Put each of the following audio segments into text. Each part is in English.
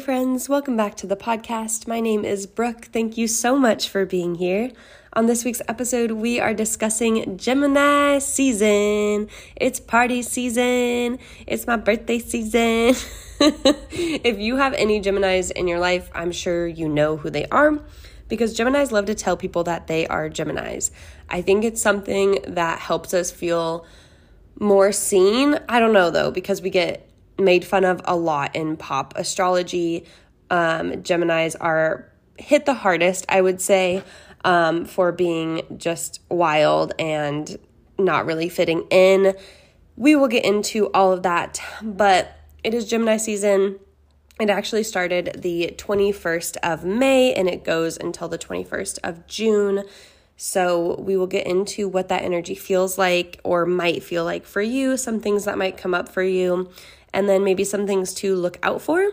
Friends. Welcome back to the podcast. My name is Brooke. Thank you so much for being here. On this week's episode, we are discussing Gemini season. It's party season. It's my birthday season. if you have any Geminis in your life, I'm sure you know who they are because Geminis love to tell people that they are Geminis. I think it's something that helps us feel more seen. I don't know though, because we get made fun of a lot in pop astrology. Um, Geminis are hit the hardest, I would say, um, for being just wild and not really fitting in. We will get into all of that, but it is Gemini season. It actually started the 21st of May and it goes until the 21st of June. So, we will get into what that energy feels like or might feel like for you, some things that might come up for you, and then maybe some things to look out for.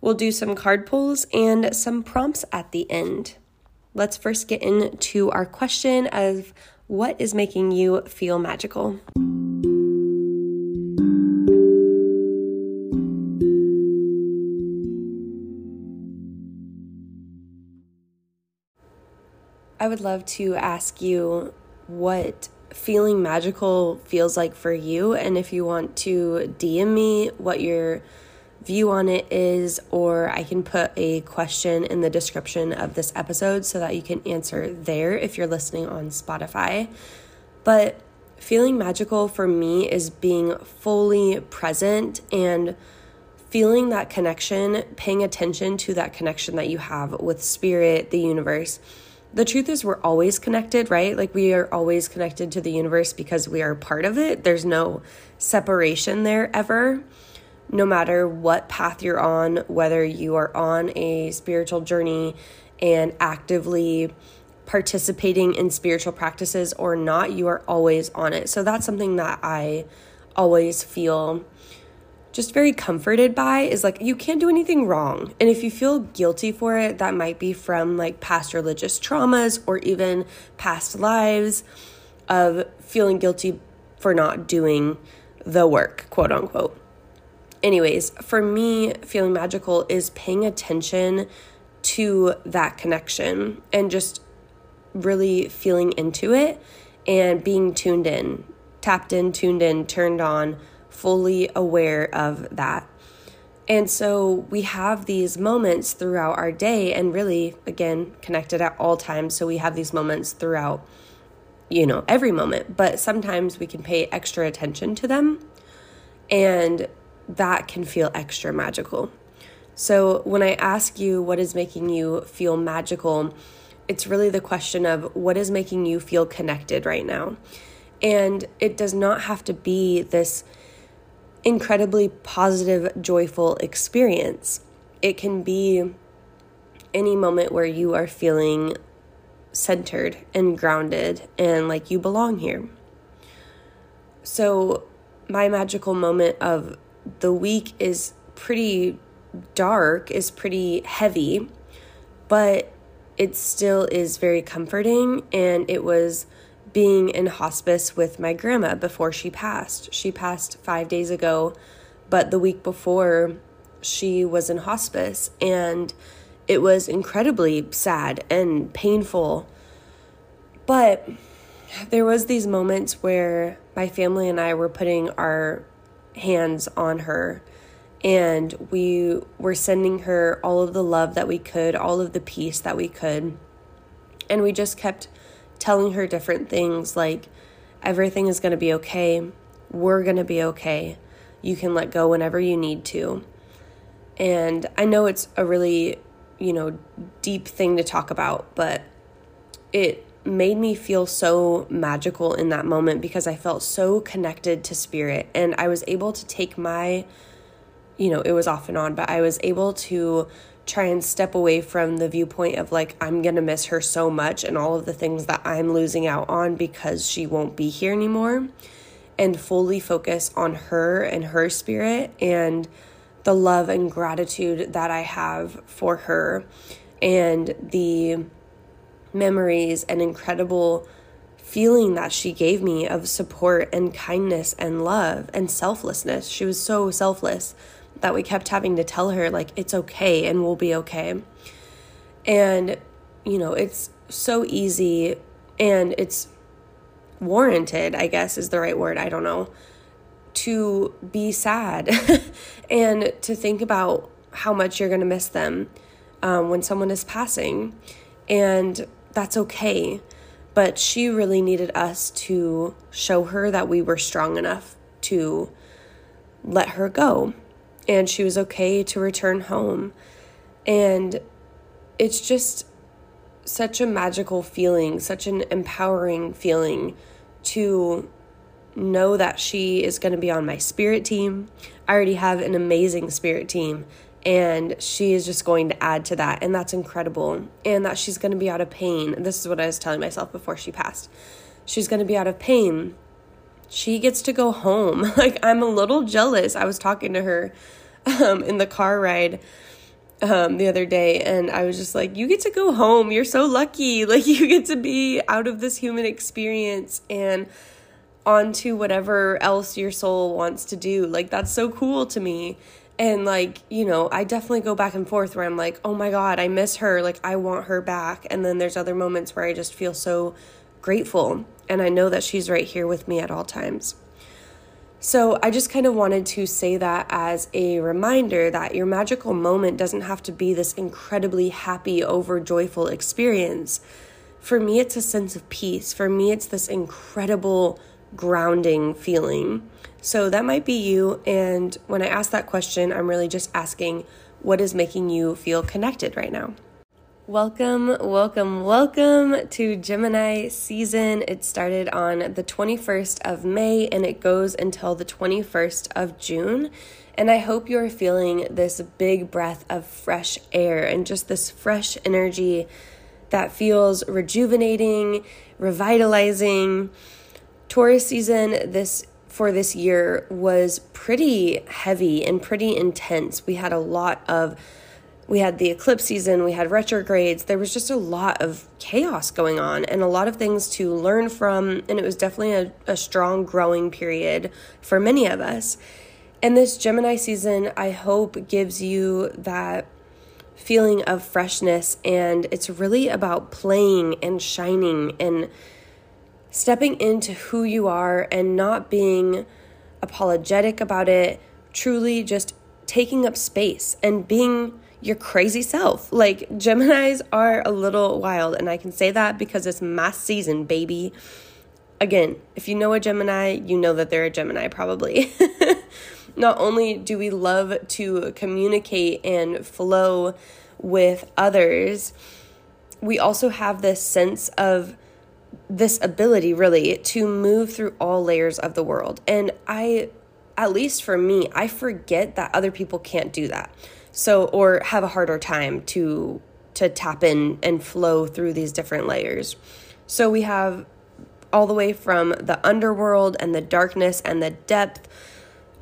We'll do some card pulls and some prompts at the end. Let's first get into our question of what is making you feel magical? I would love to ask you what feeling magical feels like for you, and if you want to DM me what your view on it is, or I can put a question in the description of this episode so that you can answer there if you're listening on Spotify. But feeling magical for me is being fully present and feeling that connection, paying attention to that connection that you have with spirit, the universe the truth is we're always connected, right? Like we are always connected to the universe because we are part of it. There's no separation there ever. No matter what path you're on, whether you are on a spiritual journey and actively participating in spiritual practices or not, you are always on it. So that's something that I always feel just very comforted by is like you can't do anything wrong. And if you feel guilty for it, that might be from like past religious traumas or even past lives of feeling guilty for not doing the work, quote unquote. Anyways, for me, feeling magical is paying attention to that connection and just really feeling into it and being tuned in, tapped in, tuned in, turned on fully aware of that. And so we have these moments throughout our day and really, again, connected at all times. So we have these moments throughout, you know, every moment, but sometimes we can pay extra attention to them and that can feel extra magical. So when I ask you what is making you feel magical, it's really the question of what is making you feel connected right now. And it does not have to be this incredibly positive, joyful experience. It can be any moment where you are feeling centered and grounded and like you belong here. So, my magical moment of the week is pretty dark, is pretty heavy, but it still is very comforting. And it was being in hospice with my grandma before she passed. She passed five days ago, but the week before, she was in hospice, and it was incredibly sad and painful. But there was these moments where my family and I were putting our hands on her and we were sending her all of the love that we could, all of the peace that we could. And we just kept telling her different things like everything is going to be okay. We're going to be okay. You can let go whenever you need to. And I know it's a really, you know, deep thing to talk about, but it made me feel so magical in that moment because I felt so connected to spirit and I was able to take my you know, it was off and on, but I was able to try and step away from the viewpoint of like I'm going to miss her so much and all of the things that I'm losing out on because she won't be here anymore and fully focus on her and her spirit and the love and gratitude that I have for her and the memories and incredible feeling that she gave me of support and kindness and love and selflessness. She was so selfless that we kept having to tell her, like, it's okay and we'll be okay. And, you know, it's so easy and it's warranted, I guess is the right word. I don't know. To be sad and to think about how much you're going to miss them um, when someone is passing. And that's okay. But she really needed us to show her that we were strong enough to let her go. And she was okay to return home. And it's just such a magical feeling, such an empowering feeling to know that she is going to be on my spirit team. I already have an amazing spirit team, and she is just going to add to that, and that's incredible. And that she's going to be out of pain. This is what I was telling myself before she passed. She's going to be out of pain. She gets to go home. Like, I'm a little jealous. I was talking to her um, in the car ride um, the other day, and I was just like, You get to go home. You're so lucky. Like, you get to be out of this human experience and onto whatever else your soul wants to do. Like, that's so cool to me. And, like, you know, I definitely go back and forth where I'm like, Oh my God, I miss her. Like, I want her back. And then there's other moments where I just feel so grateful. And I know that she's right here with me at all times. So I just kind of wanted to say that as a reminder that your magical moment doesn't have to be this incredibly happy, over joyful experience. For me, it's a sense of peace. For me, it's this incredible grounding feeling. So that might be you. And when I ask that question, I'm really just asking what is making you feel connected right now. Welcome, welcome, welcome to Gemini season. It started on the 21st of May and it goes until the 21st of June. And I hope you're feeling this big breath of fresh air and just this fresh energy that feels rejuvenating, revitalizing. Taurus season this for this year was pretty heavy and pretty intense. We had a lot of we had the eclipse season, we had retrogrades. There was just a lot of chaos going on and a lot of things to learn from. And it was definitely a, a strong growing period for many of us. And this Gemini season, I hope, gives you that feeling of freshness. And it's really about playing and shining and stepping into who you are and not being apologetic about it, truly just taking up space and being your crazy self. Like Geminis are a little wild, and I can say that because it's my season, baby. Again, if you know a Gemini, you know that they're a Gemini, probably. Not only do we love to communicate and flow with others, we also have this sense of this ability really to move through all layers of the world. And I, at least for me, I forget that other people can't do that so or have a harder time to to tap in and flow through these different layers. So we have all the way from the underworld and the darkness and the depth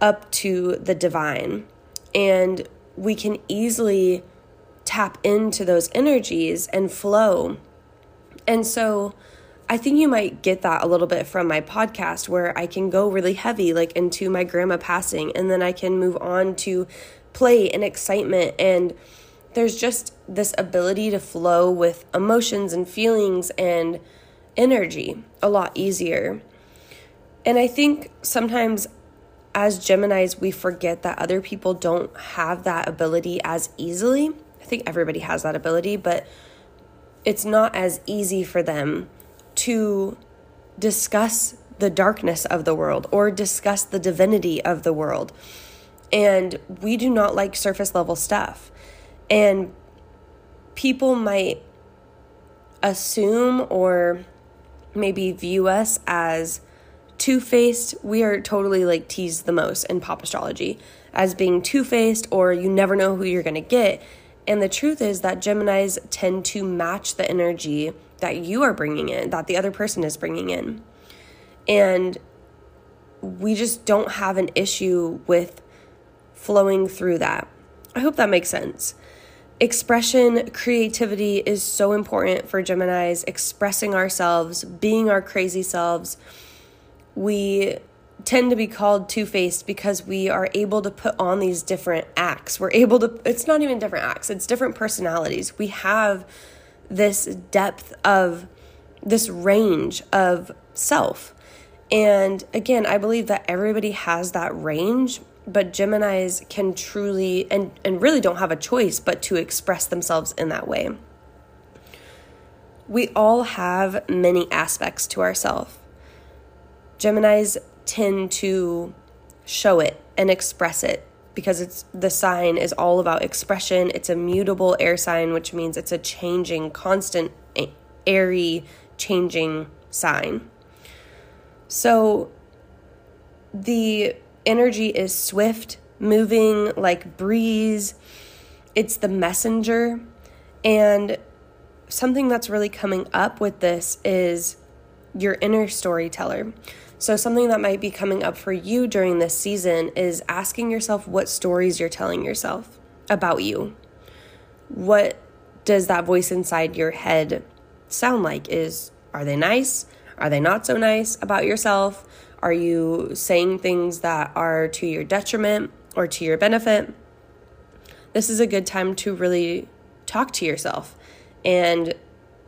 up to the divine. And we can easily tap into those energies and flow. And so I think you might get that a little bit from my podcast where I can go really heavy, like into my grandma passing, and then I can move on to play and excitement and there's just this ability to flow with emotions and feelings and energy a lot easier. And I think sometimes as Geminis, we forget that other people don't have that ability as easily. I think everybody has that ability, but it's not as easy for them to discuss the darkness of the world or discuss the divinity of the world and we do not like surface level stuff. And people might assume or maybe view us as two faced. We are totally like teased the most in pop astrology as being two faced or you never know who you're going to get. And the truth is that Geminis tend to match the energy that you are bringing in, that the other person is bringing in. And we just don't have an issue with flowing through that. I hope that makes sense. Expression, creativity is so important for Geminis, expressing ourselves, being our crazy selves. We tend to be called two faced because we are able to put on these different acts. We're able to, it's not even different acts, it's different personalities. We have this depth of this range of self. And again, I believe that everybody has that range, but Geminis can truly and, and really don't have a choice but to express themselves in that way. We all have many aspects to ourselves. Geminis tend to show it and express it because it's the sign is all about expression. It's a mutable air sign, which means it's a changing, constant, airy, changing sign. So the energy is swift, moving like breeze. It's the messenger. And something that's really coming up with this is your inner storyteller. So, something that might be coming up for you during this season is asking yourself what stories you're telling yourself about you. What does that voice inside your head sound like? Is are they nice? Are they not so nice about yourself? Are you saying things that are to your detriment or to your benefit? This is a good time to really talk to yourself and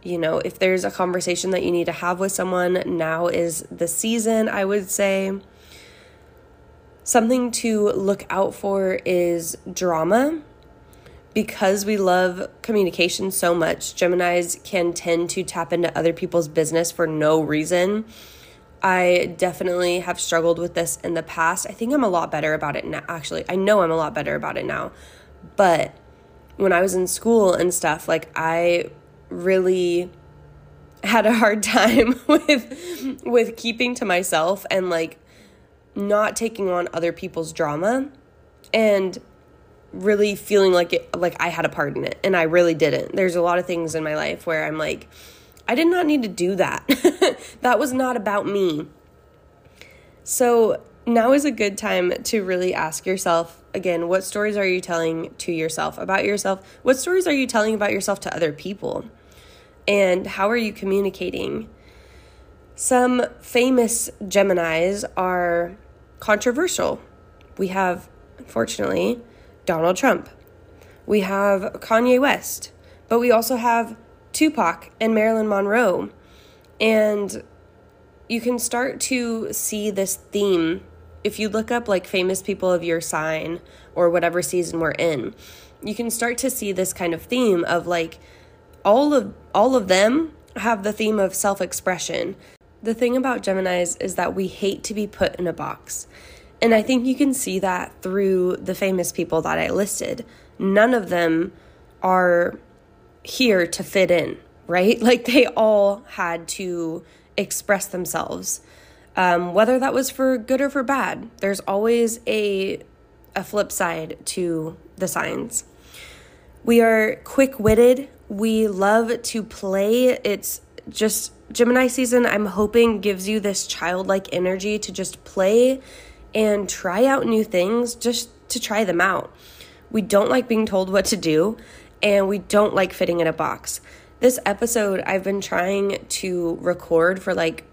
you know, if there's a conversation that you need to have with someone, now is the season, I would say. Something to look out for is drama. Because we love communication so much, Geminis can tend to tap into other people's business for no reason. I definitely have struggled with this in the past. I think I'm a lot better about it now. Actually, I know I'm a lot better about it now. But when I was in school and stuff, like I really had a hard time with with keeping to myself and like not taking on other people's drama and really feeling like it like I had a part in it and I really didn't. There's a lot of things in my life where I'm like I did not need to do that. that was not about me. So, now is a good time to really ask yourself again, what stories are you telling to yourself about yourself? What stories are you telling about yourself to other people? And how are you communicating? Some famous Geminis are controversial. We have, unfortunately, Donald Trump. We have Kanye West. But we also have Tupac and Marilyn Monroe. And you can start to see this theme if you look up like famous people of your sign or whatever season we're in. You can start to see this kind of theme of like all of all of them have the theme of self-expression. The thing about Geminis is that we hate to be put in a box. And I think you can see that through the famous people that I listed. None of them are here to fit in, right? Like they all had to express themselves. Um, whether that was for good or for bad, there's always a a flip side to the signs. We are quick witted, we love to play. It's just Gemini season, I'm hoping gives you this childlike energy to just play and try out new things just to try them out. We don't like being told what to do and we don't like fitting in a box. This episode I've been trying to record for like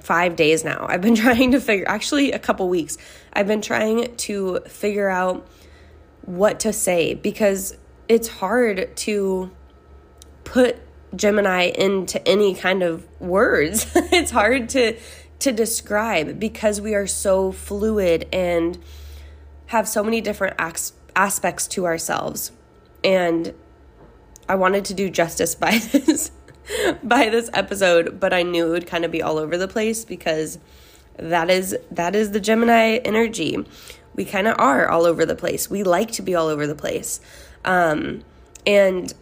five days now. I've been trying to figure, actually, a couple weeks. I've been trying to figure out what to say because it's hard to put Gemini into any kind of words. it's hard to to describe because we are so fluid and have so many different as- aspects to ourselves. And I wanted to do justice by this by this episode, but I knew it would kind of be all over the place because that is that is the Gemini energy. We kind of are all over the place. We like to be all over the place. Um, and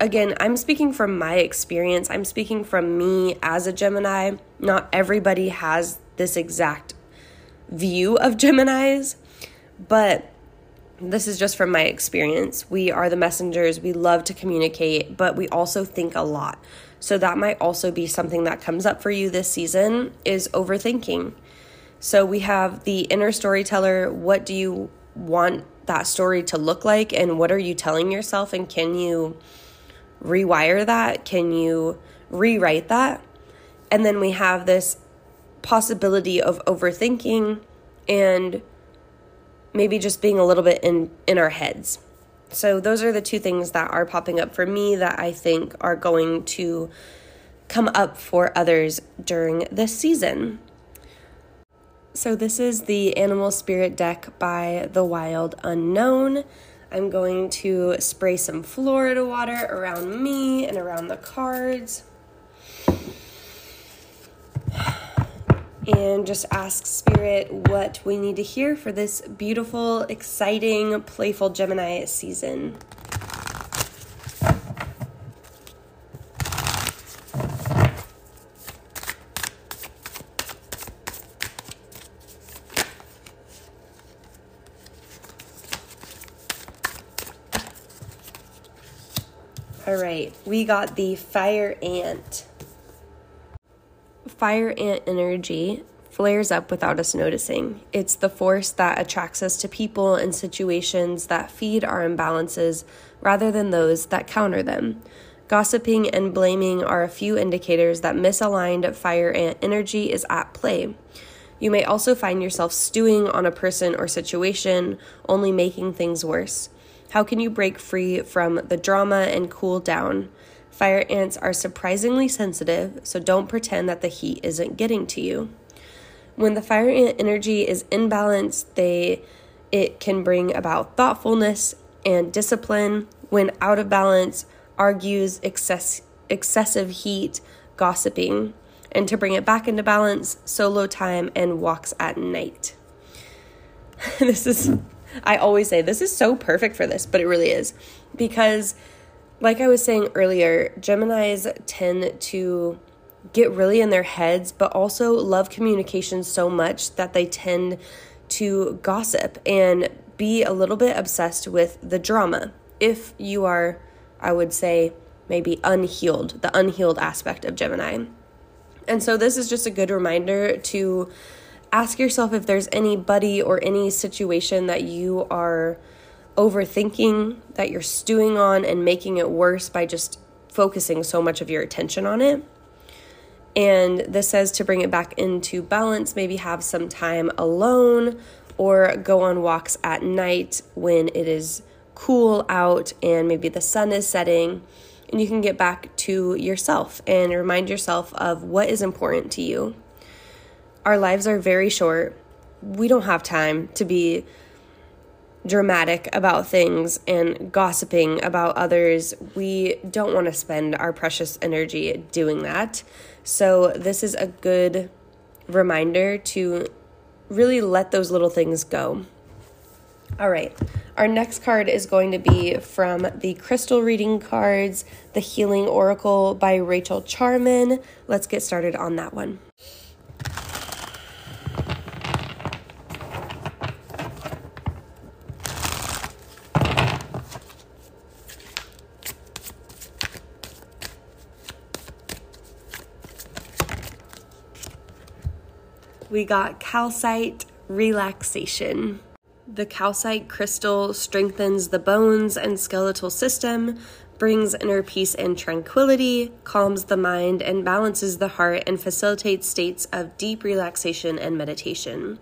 again, I'm speaking from my experience. I'm speaking from me as a Gemini. Not everybody has this exact view of Geminis, but this is just from my experience. We are the messengers. We love to communicate, but we also think a lot. So that might also be something that comes up for you this season is overthinking. So we have the inner storyteller. What do you want that story to look like and what are you telling yourself and can you rewire that? Can you rewrite that? And then we have this possibility of overthinking and maybe just being a little bit in in our heads. So those are the two things that are popping up for me that I think are going to come up for others during this season. So this is the Animal Spirit deck by The Wild Unknown. I'm going to spray some Florida water around me and around the cards. And just ask Spirit what we need to hear for this beautiful, exciting, playful Gemini season. All right, we got the fire ant fire ant energy flares up without us noticing. It's the force that attracts us to people and situations that feed our imbalances rather than those that counter them. Gossiping and blaming are a few indicators that misaligned fire ant energy is at play. You may also find yourself stewing on a person or situation, only making things worse. How can you break free from the drama and cool down? Fire ants are surprisingly sensitive, so don't pretend that the heat isn't getting to you. When the fire ant energy is imbalanced, they it can bring about thoughtfulness and discipline. When out of balance, argues, excess, excessive heat, gossiping. And to bring it back into balance, solo time and walks at night. this is I always say this is so perfect for this, but it really is because like I was saying earlier, Geminis tend to get really in their heads, but also love communication so much that they tend to gossip and be a little bit obsessed with the drama. If you are, I would say, maybe unhealed, the unhealed aspect of Gemini. And so this is just a good reminder to ask yourself if there's anybody or any situation that you are overthinking that you're stewing on and making it worse by just focusing so much of your attention on it. And this says to bring it back into balance, maybe have some time alone or go on walks at night when it is cool out and maybe the sun is setting. And you can get back to yourself and remind yourself of what is important to you. Our lives are very short. We don't have time to be dramatic about things and gossiping about others. We don't want to spend our precious energy doing that. So, this is a good reminder to really let those little things go. All right, our next card is going to be from the Crystal Reading Cards, The Healing Oracle by Rachel Charman. Let's get started on that one. We got calcite relaxation. The calcite crystal strengthens the bones and skeletal system, brings inner peace and tranquility, calms the mind, and balances the heart and facilitates states of deep relaxation and meditation.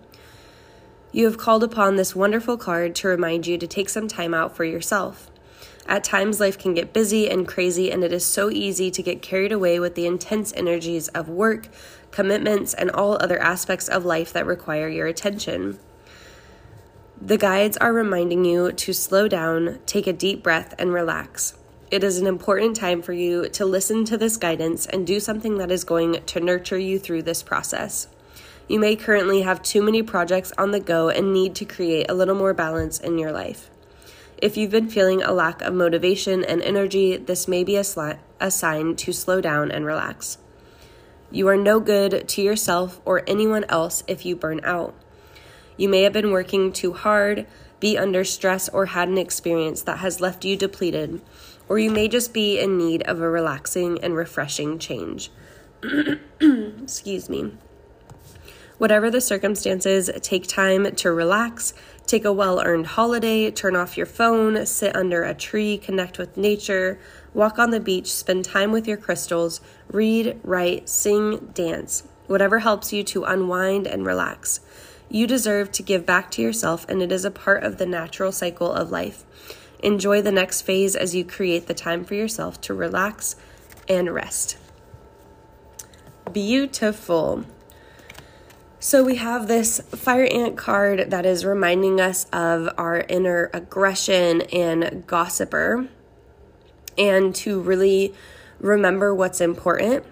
You have called upon this wonderful card to remind you to take some time out for yourself. At times, life can get busy and crazy, and it is so easy to get carried away with the intense energies of work, commitments, and all other aspects of life that require your attention. The guides are reminding you to slow down, take a deep breath, and relax. It is an important time for you to listen to this guidance and do something that is going to nurture you through this process. You may currently have too many projects on the go and need to create a little more balance in your life. If you've been feeling a lack of motivation and energy, this may be a, sli- a sign to slow down and relax. You are no good to yourself or anyone else if you burn out. You may have been working too hard, be under stress, or had an experience that has left you depleted, or you may just be in need of a relaxing and refreshing change. Excuse me. Whatever the circumstances, take time to relax, Take a well earned holiday, turn off your phone, sit under a tree, connect with nature, walk on the beach, spend time with your crystals, read, write, sing, dance, whatever helps you to unwind and relax. You deserve to give back to yourself, and it is a part of the natural cycle of life. Enjoy the next phase as you create the time for yourself to relax and rest. Beautiful. So, we have this fire ant card that is reminding us of our inner aggression and gossiper, and to really remember what's important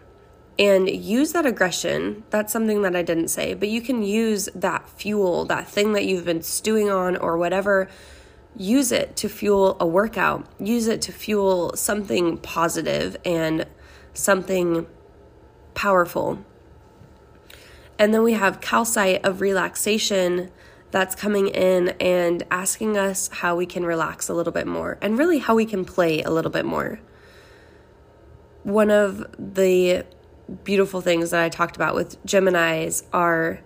and use that aggression. That's something that I didn't say, but you can use that fuel, that thing that you've been stewing on or whatever. Use it to fuel a workout. Use it to fuel something positive and something powerful. And then we have calcite of relaxation that's coming in and asking us how we can relax a little bit more and really how we can play a little bit more. One of the beautiful things that I talked about with Geminis are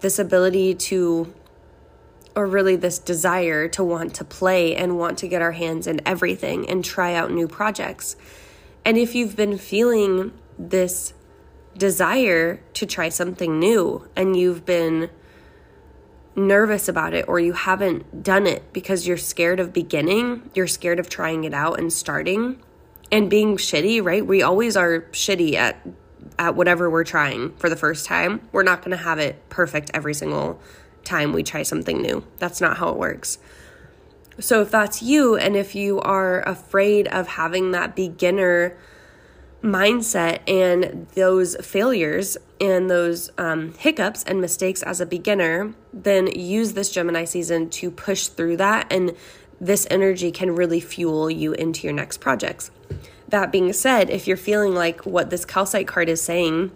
this ability to, or really this desire to want to play and want to get our hands in everything and try out new projects. And if you've been feeling this desire to try something new and you've been nervous about it or you haven't done it because you're scared of beginning, you're scared of trying it out and starting and being shitty, right? We always are shitty at at whatever we're trying for the first time. We're not going to have it perfect every single time we try something new. That's not how it works. So, if that's you, and if you are afraid of having that beginner mindset and those failures and those um, hiccups and mistakes as a beginner, then use this Gemini season to push through that. And this energy can really fuel you into your next projects. That being said, if you're feeling like what this calcite card is saying,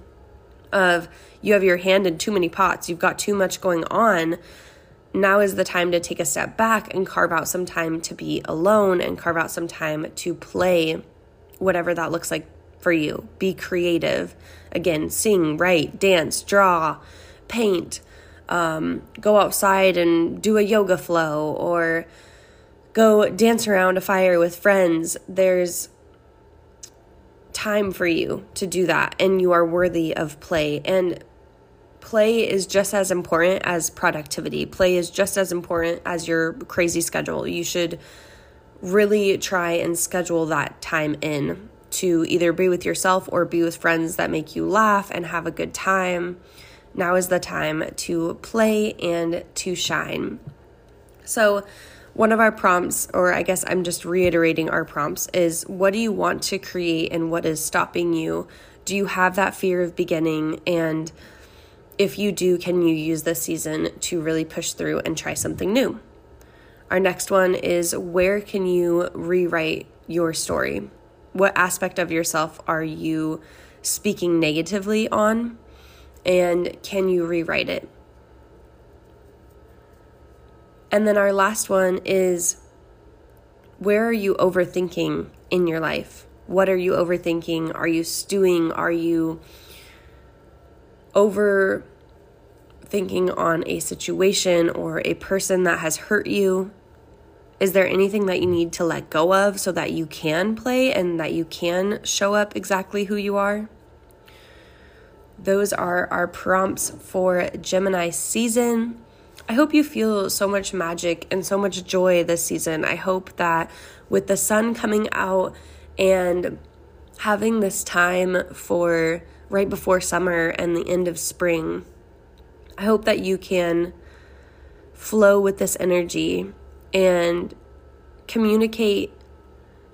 of you have your hand in too many pots, you've got too much going on, now is the time to take a step back and carve out some time to be alone and carve out some time to play whatever that looks like for you. Be creative. Again, sing, write, dance, draw, paint, um, go outside and do a yoga flow or go dance around a fire with friends. There's time for you to do that and you are worthy of play. And play is just as important as productivity. Play is just as important as your crazy schedule. You should really try and schedule that time in to either be with yourself or be with friends that make you laugh and have a good time. Now is the time to play and to shine. So, one of our prompts, or I guess I'm just reiterating our prompts, is what do you want to create and what is stopping you? Do you have that fear of beginning? And if you do, can you use this season to really push through and try something new? Our next one is where can you rewrite your story? What aspect of yourself are you speaking negatively on? And can you rewrite it? And then our last one is where are you overthinking in your life? What are you overthinking? Are you stewing? Are you overthinking on a situation or a person that has hurt you? Is there anything that you need to let go of so that you can play and that you can show up exactly who you are? Those are our prompts for Gemini season. I hope you feel so much magic and so much joy this season. I hope that with the sun coming out and having this time for right before summer and the end of spring, I hope that you can flow with this energy and communicate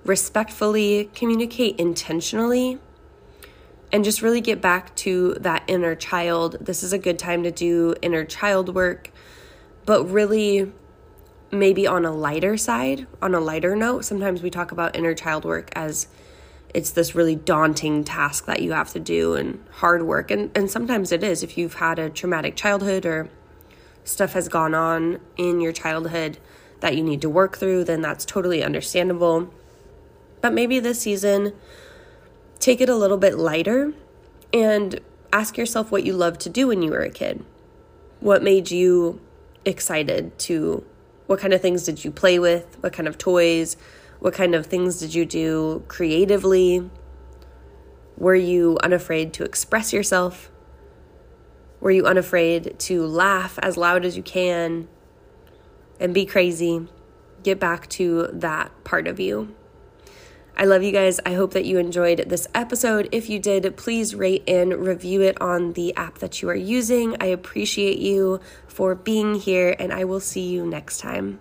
respectfully, communicate intentionally, and just really get back to that inner child. This is a good time to do inner child work but really maybe on a lighter side, on a lighter note. Sometimes we talk about inner child work as it's this really daunting task that you have to do and hard work. And, and sometimes it is if you've had a traumatic childhood or stuff has gone on in your childhood that you need to work through, then that's totally understandable. But maybe this season, take it a little bit lighter and ask yourself what you loved to do when you were a kid. What made you excited to what kind of things did you play with? What kind of toys? What kind of things did you do creatively? Were you unafraid to express yourself? Were you unafraid to laugh as loud as you can and be crazy? Get back to that part of you. I love you guys. I hope that you enjoyed this episode. If you did, please rate and review it on the app that you are using. I appreciate you for being here, and I will see you next time.